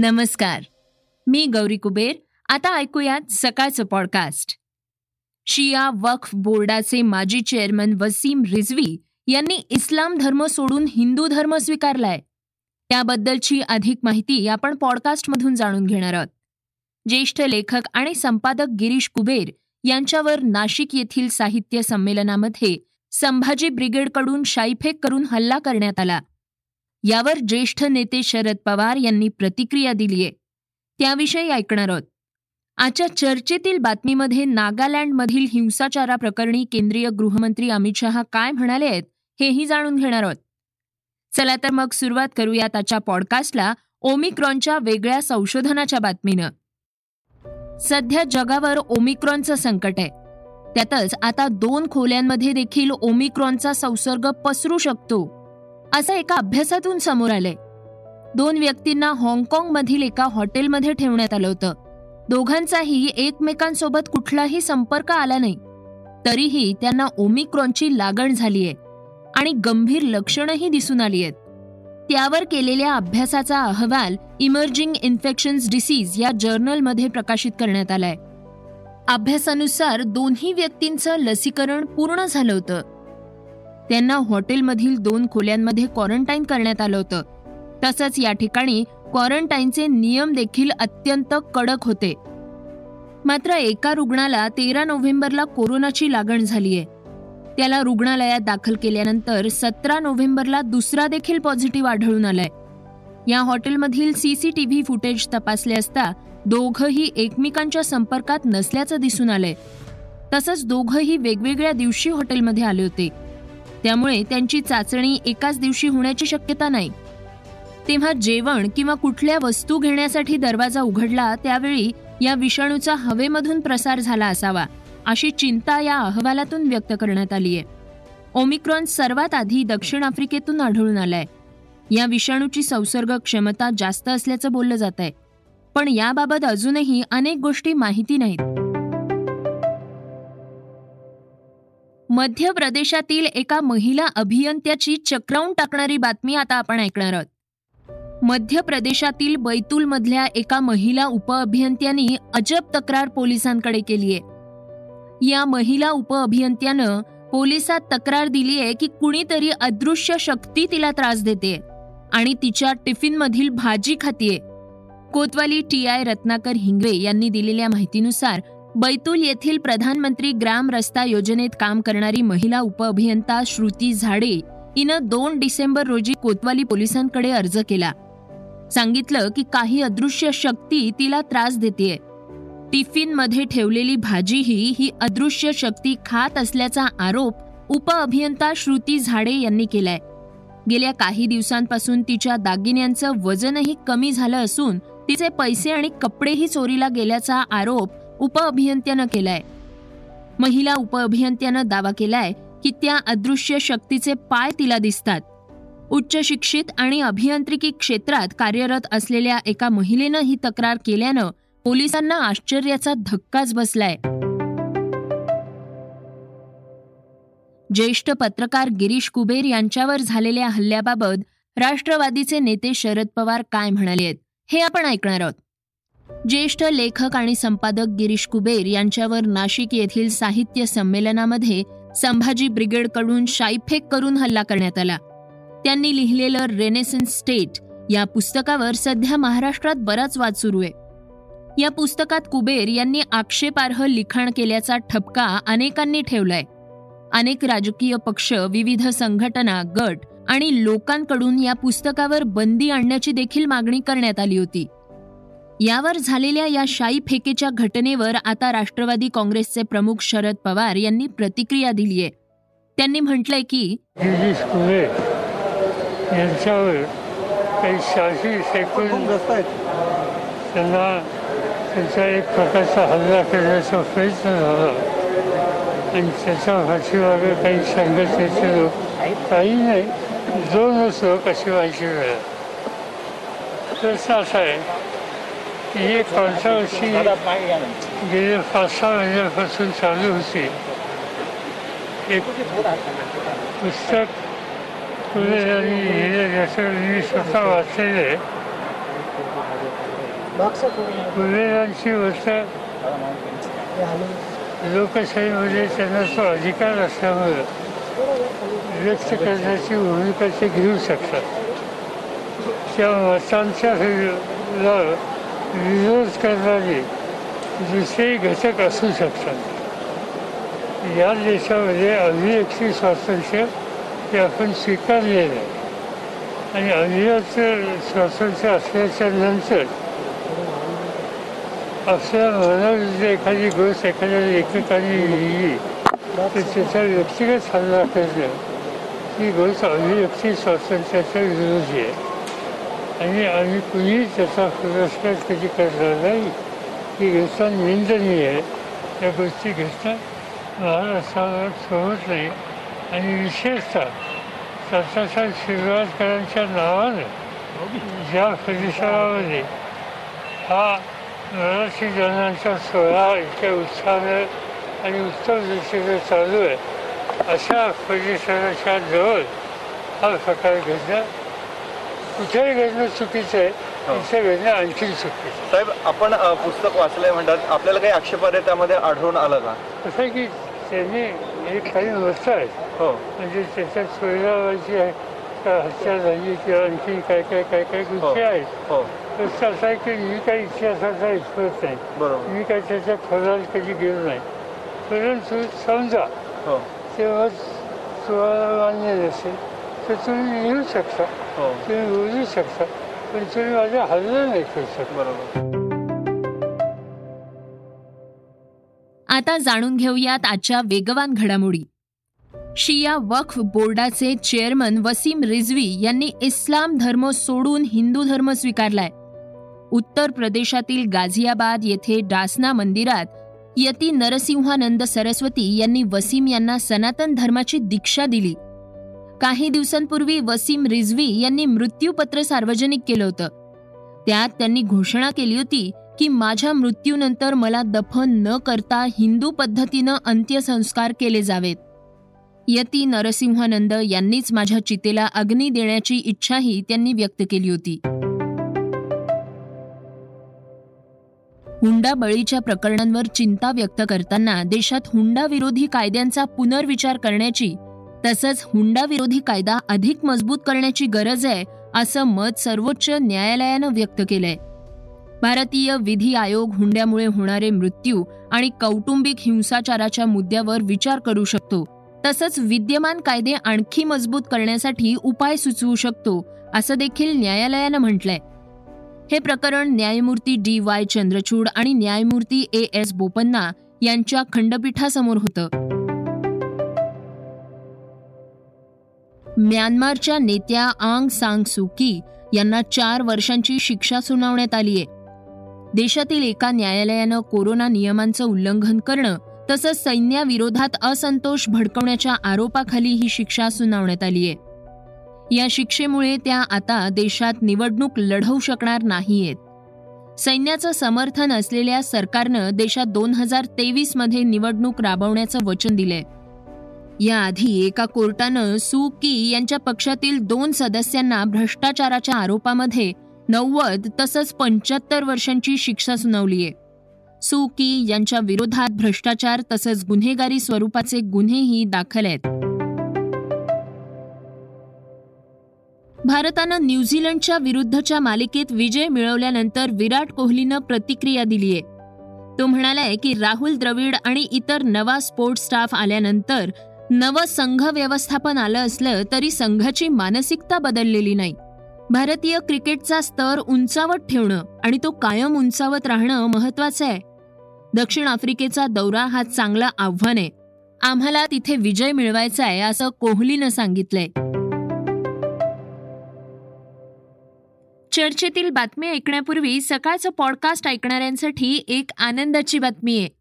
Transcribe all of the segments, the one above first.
नमस्कार. मी गौरी कुबेर. आता ऐकूयात सकाळचं पॉडकास्ट शिया वक्फ बोर्डाचे माजी चेअरमन वसीम रिझवी यांनी इस्लाम धर्म सोडून हिंदू धर्म स्वीकारलाय. त्याबद्दलची अधिक माहिती आपण पॉडकास्टमधून जाणून घेणार आहोत. ज्येष्ठ लेखक आणि संपादक गिरीश कुबेर यांच्यावर नाशिक येथील साहित्य संमेलनामध्ये संभाजी ब्रिगेडकडून शाईफेक करून हल्ला करण्यात आला. यावर ज्येष्ठ नेते शरद पवार यांनी प्रतिक्रिया दिलीये त्याविषयी ऐकणार आहोत. आजच्या चर्चेतील बातमीमध्ये नागालँडमधील हिंसाचाराप्रकरणी केंद्रीय गृहमंत्री अमित शहा काय म्हणाले आहेत हेही जाणून घेणार आहोत. चला तर मग सुरुवात करूयात आजच्या पॉडकास्टला ओमिक्रॉनच्या वेगळ्या संशोधनाच्या बातमीनं. सध्या जगावर ओमिक्रॉनचं संकट आहे. त्यातच आता दोन खोल्यांमध्ये देखील ओमिक्रॉनचा संसर्ग पसरू शकतो. असं एका अभ्यासातून समोर आलंय. दोन व्यक्तींना हाँगकाँगमधील एका हॉटेलमध्ये ठेवण्यात आलं होतं. दोघांचाही एकमेकांसोबत कुठलाही संपर्क आला नाही. तरीही त्यांना ओमिक्रॉनची लागण झालीय आणि गंभीर लक्षणंही दिसून आली आहेत त्यावर केलेल्या अभ्यासाचा अहवाल इमर्जिंग इन्फेक्शन्स डिसीज या जर्नलमध्ये प्रकाशित करण्यात आलाय. अभ्यासानुसार दोन्ही व्यक्तींचं लसीकरण पूर्ण झालं होतं. त्यांना हॉटेलमधील दोन खोल्यांमध्ये क्वारंटाईन करण्यात आलं होतं. तसंच या ठिकाणी क्वारंटाईनचे नियम देखील अत्यंत कडक होते. मात्र एका रुग्णाला तेरा नोव्हेंबरला कोरोनाची लागण झालीय. त्याला रुग्णालयात दाखल केल्यानंतर सतरा नोव्हेंबरला दुसरा देखील पॉझिटिव्ह आढळून आलाय. या हॉटेलमधील सीसीटीव्ही फुटेज तपासले असता दोघंही एकमेकांच्या संपर्कात नसल्याचं दिसून आलंय. तसंच दोघंही वेगवेगळ्या दिवशी हॉटेलमध्ये आले होते. त्यामुळे त्यांची चाचणी एकाच दिवशी होण्याची शक्यता नाही. तेव्हा जेवण किंवा कुठल्या वस्तू घेण्यासाठी दरवाजा उघडला त्यावेळी या विषाणूचा हवेमधून प्रसार झाला असावा अशी चिंता या अहवालातून व्यक्त करण्यात आली आहे. ओमिक्रॉन सर्वात आधी दक्षिण आफ्रिकेतून आढळून आलाय. या विषाणूची संसर्ग क्षमता जास्त असल्याचं बोललं जात आहे पण याबाबत अजूनही अनेक गोष्टी माहिती नाहीत. मध्य प्रदेशातील एका महिला अभियंत्याची चक्रावून टाकणारी बातमी आता आपण ऐकणार आहोत. मध्य प्रदेशातील बैतूलमधल्या एका महिला उपअभियंत्यांनी अजब तक्रार पोलिसांकडे केलीय या महिला उपअभियंत्यानं पोलिसात तक्रार दिलीय की कुणीतरी अदृश्य शक्ती तिला त्रास देते आणि तिच्या टिफिनमधील भाजी खातीये. कोतवाली टी आय रत्नाकर हिंगवे यांनी दिलेल्या माहितीनुसार बैतूल येथील प्रधानमंत्री ग्राम रस्ता योजनेत काम करणारी महिला उपअभियंता श्रुती झाडे हिनं दोन डिसेंबर रोजी कोतवाली पोलिसांकडे अर्ज केला. सांगितलं की काही अदृश्य शक्ती तिला त्रास देते टिफिनमध्ये ठेवलेली भाजीही ही अदृश्य शक्ती खात असल्याचा आरोप उपअभियंता श्रुती झाडे यांनी केलाय. गेल्या काही दिवसांपासून तिच्या दागिन्यांचं वजनही कमी झालं असून तिचे पैसे आणि कपडेही चोरीला गेल्याचा आरोप उपअभियंत्यानं केलाय. महिला उपअभियंत्यानं दावा केलाय की त्या अदृश्य शक्तीचे पाय तिला दिसतात. उच्च शिक्षित आणि अभियांत्रिकी क्षेत्रात कार्यरत असलेल्या एका महिलेनं ही तक्रार केल्यानं पोलिसांना आश्चर्याचा धक्काच बसलाय. ज्येष्ठ पत्रकार गिरीश कुबेर यांच्यावर झालेल्या हल्ल्याबाबत राष्ट्रवादीचे नेते शरद पवार काय म्हणाले आहेत हे आपण ऐकणार आहोत. ज्येष्ठ लेखक आणि संपादक गिरीश कुबेर यांच्यावर नाशिक येथील साहित्य संमेलनामध्ये संभाजी ब्रिगेडकडून शाईफेक करून हल्ला करण्यात आला. त्यांनी लिहिलेलं रेनेसन्स स्टेट या पुस्तकावर सध्या महाराष्ट्रात बराच वाद सुरू आहे. या पुस्तकात कुबेर यांनी आक्षेपार्ह लिखाण केल्याचा ठपका अनेकांनी ठेवलाय. अनेक राजकीय पक्ष विविध संघटना गट आणि लोकांकडून या पुस्तकावर बंदी आणण्याची देखील मागणी करण्यात आली होती. यावर झालेल्या या शाई फेकेच्या घटनेवर आता राष्ट्रवादी काँग्रेसचे प्रमुख शरद पवार यांनी प्रतिक्रिया दिली आहे. त्यांनी म्हटलंय की यांच्यावर काही शासी फेकून त्यांना त्यांचा एक प्रकारचा हल्ला करण्याचा प्रयत्न झाला. आणि त्याच्या पाठीमागे काही संघटनेचे लोक काही नाही दोनच लोक अशी व्हायची वेळ तसं असं आहे ही कॉन्ट्रोवर्सी गेल्या पाच सहा महिन्यापासून चालू होती एक पुस्तक पुढे आणि लिहिलं ज्याचं मी स्वतः वाचलेले आहे पुलेरांची गोष्ट लोकशाहीमध्ये त्यांना तो अधिकार असल्यामुळे व्यक्त करण्याची भूमिका ते घेऊ शकतात त्या मतांच्या विरोध करणारे दुसरे घटक असू शकतात या देशामध्ये अभिव्यक्ती स्वातंत्र्य हे आपण स्वीकारलेलं आहे आणि अभिव्यक्त स्वातंत्र्य असल्याच्या नंतर आपल्या मनात एखादी गोष्ट एखाद्या लेखकाने लिहिली तर त्याचा व्यक्तिगत हल्ला करणं ही गोष्ट अभिव्यक्ती स्वातंत्र्याच्या विरोधी आहे आणि आम्ही कुणी त्याचा पुरस्कार कधी करणार नाही ही गोष्ट निंदनीय आहे या गोष्टी घेतल्या महाराष्ट्रावर सोबत नाही आणि विशेषतः सरकारच्या शिरवाडकरांच्या नावानं ज्या परिसरामध्ये हा मराठी जणांचा सोहळा इतक्या उत्साहानं आणि उत्तम दृष्टीनं चालू आहे अशा परिसराच्या जवळ हा प्रकार घडला कुठेही घडणं चुकीचं आहे तिथे घडणं आणखी चुकीचं साहेब आपण अ, पुस्तक वाचलंय म्हणतात आपल्याला काही आक्षेपार्ह त्यामध्ये आढळून आलं का? कसं आहे की त्यांनी एक काही मतं आहेत हो. म्हणजे त्याच्यात सोयरावाची आहे का हत्या झाली किंवा आणखी काय काय काय काय गोष्टी आहेत. हो. तसं असं आहे की मी काही इतिहासाचा एक्सपर्ट नाही. बरोबर. मी काही त्याच्या खोलात कधी गेलो नाही. परंतु समजा हो. तेव्हा तुम्हाला मान्य नसेल शकता. हो. तुम्ही बोलू शकता. पण तुम्ही माझ्या हल्ला नाही करू शकता. बरोबर. आता जाणून घेऊयात आजच्या वेगवान घडामोडी. शिया वक्फ बोर्डाचे चेअरमन वसीम रिझवी यांनी इस्लाम धर्म सोडून हिंदू धर्म स्वीकारलाय. उत्तर प्रदेशातील गाझियाबाद येथे डासना मंदिरात यती नरसिंहानंद सरस्वती यांनी वसीम यांना सनातन धर्माची दीक्षा दिली. काही दिवसांपूर्वी वसीम रिझवी यांनी मृत्यूपत्र सार्वजनिक केलं होतं. त्यात त्यांनी घोषणा केली होती की माझ्या मृत्यूनंतर मला दफन न करता हिंदू पद्धतीनं अंत्यसंस्कार केले जावेत. यती नरसिंहानंद यांनीच माझ्या चितेला अग्नी देण्याची इच्छाही त्यांनी व्यक्त केली होती. हुंडा बळीच्या प्रकरणांवर चिंता व्यक्त करताना देशात हुंडा विरोधी कायद्यांचा पुनर्विचार करण्याची तसंच हुंडा विरोधी कायदा अधिक मजबूत करण्याची गरज आहे असं मत सर्वोच्च न्यायालयानं व्यक्त केलंय. भारतीय विधी आयोग हुंड्यामुळे होणारे मृत्यू आणि कौटुंबिक हिंसाचाराच्या मुद्द्यावर विचार करू शकतो. तसंच विद्यमान कायदे आणखी मजबूत करण्यासाठी उपाय सुचवू शकतो असं देखील न्यायालयानं म्हटलंय. हे प्रकरण न्यायमूर्ती डी वाय चंद्रचूड आणि न्यायमूर्ती ए एस बोपन्ना यांच्या खंडपीठासमोर होतं. म्यानमारच्या नेत्या आंग सांग सुकी यांना चार वर्षांची शिक्षा सुनावण्यात आली आहे. देशातील एका न्यायालयानं कोरोना नियमांचं उल्लंघन करणं तसंच सैन्याविरोधात असंतोष भडकवण्याच्या आरोपाखाली ही शिक्षा सुनावण्यात आली आहे. या शिक्षेमुळे त्या आता देशात निवडणूक लढवू शकणार नाहीयेत. सैन्याचं समर्थन असलेल्या सरकारनं देशात दोन हजार तेवीसमध्ये निवडणूक राबवण्याचं वचन दिलंय. याआधी एका कोर्टानं सू की यांच्या पक्षातील दोन सदस्यांना भ्रष्टाचाराच्या आरोपामध्ये नव्वद तसंच पंच्याहत्तर वर्षांची शिक्षा सुनावलीय सू की यांच्या विरोधात भ्रष्टाचार तसंच गुन्हेगारी स्वरूपाचे गुन्हेही दाखल आहेत. भारतानं न्यूझीलंडच्या विरुद्धच्या मालिकेत विजय मिळवल्यानंतर विराट कोहलीनं प्रतिक्रिया दिलीय तो म्हणालाय की राहुल द्रविड आणि इतर नवा स्पोर्ट्स स्टाफ आल्यानंतर नवं संघ व्यवस्थापन आलं असलं तरी संघाची मानसिकता बदललेली नाही. भारतीय क्रिकेटचा स्तर उंचावत ठेवणं आणि तो कायम उंचावत राहणं महत्वाचं आहे. दक्षिण आफ्रिकेचा दौरा हा चांगला आव्हान आहे. आम्हाला तिथे विजय मिळवायचा आहे असं कोहलीनं सांगितलंय. चर्चेतील बातमी ऐकण्यापूर्वी सकाळचं पॉडकास्ट ऐकणाऱ्यांसाठी एक आनंदाची बातमी आहे.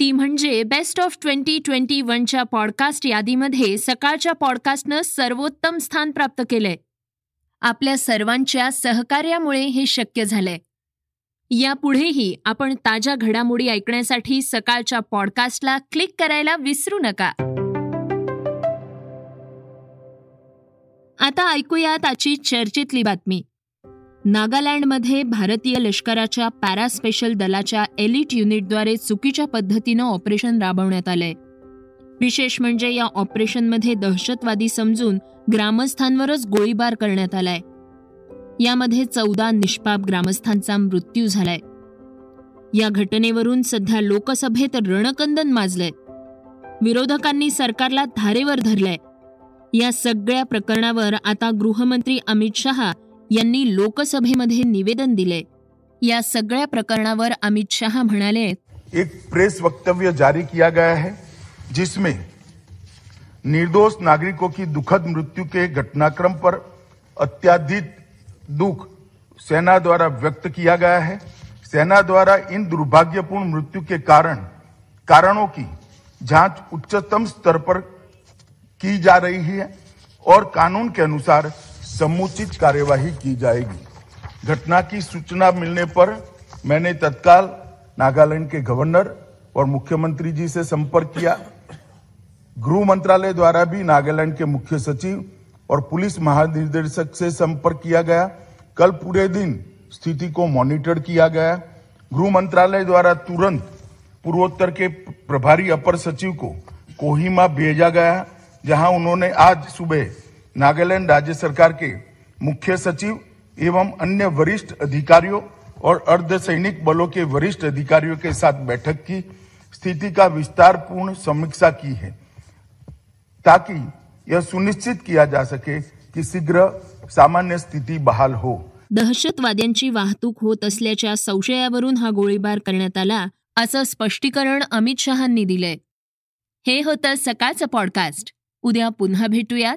ती म्हणजे बेस्ट ऑफ ट्वेंटी ट्वेंटी वनच्या पॉडकास्ट यादीमध्ये सकाळच्या पॉडकास्टनं सर्वोत्तम स्थान प्राप्त केलंय. आपल्या सर्वांच्या सहकार्यामुळे हे शक्य झालंय. यापुढेही आपण ताज्या घडामोडी ऐकण्यासाठी सकाळच्या पॉडकास्टला क्लिक करायला विसरू नका. आता ऐकूयात आजची चर्चेतली बातमी. नागालँडमध्ये भारतीय लष्कराच्या पॅरास्पेशल दलाच्या एलिट युनिटद्वारे चुकीच्या पद्धतीनं ऑपरेशन राबवण्यात आलंय. विशेष म्हणजे या ऑपरेशनमध्ये दहशतवादी समजून ग्रामस्थांवरच गोळीबार करण्यात आलाय. यामध्ये चौदा निष्पाप ग्रामस्थांचा मृत्यू झालाय. या घटनेवरून सध्या लोकसभेत रणकंदन माजलंय. विरोधकांनी सरकारला धारेवर धरलंय. या सगळ्या प्रकरणावर आता गृहमंत्री अमित शहा यांनी लोकसभेमध्ये निवेदन दिले. या सगळ्या प्रकरणावर अमित शहा म्हणाले, एक प्रेस वक्तव्य जारी किया गया है, जिसमें निर्दोष नागरिकों की दुखद मृत्यु के घटनाक्रम पर अत्याधिक दुख सेना द्वारा व्यक्त किया गया है। सेना द्वारा इन दुर्भाग्यपूर्ण मृत्यु के कारण, कारणों की जाँच उच्चतम स्तर पर की जा रही है और कानून के अनुसार समुचित कार्यवाही की जाएगी। घटना की सूचना मिलने पर मैंने तत्काल नागालैंड के गवर्नर और मुख्यमंत्री जी से संपर्क किया। गृह मंत्रालय द्वारा भी नागालैंड के मुख्य सचिव और पुलिस महानिदेशक से संपर्क किया गया। कल पूरे दिन स्थिति को मॉनिटर किया गया। गृह मंत्रालय द्वारा तुरंत पूर्वोत्तर के प्रभारी अपर सचिव को कोहिमा भेजा गया, जहाँ उन्होंने आज सुबह नागालैंड राज्य सरकार के मुख्य सचिव एवं अन्य वरिष्ठ अधिकारियों और अर्धसैनिक बलों के वरिष्ठ अधिकारियों के साथ बैठक की, स्थिति का विस्तार पूर्ण समीक्षा की है, ताकि यह सुनिश्चित किया जा सके कि शीघ्र सामान्य स्थिती बहाल हो। दहशतवाद्यांची वाहतूक होत असल्याच्या संशयावरून हा गोळीबार करण्यात आला, असं स्पष्टीकरण अमित शहांनी दिलंय. हे होतं सकाळचं पॉडकास्ट. उद्या पुन्हा भेटूयात.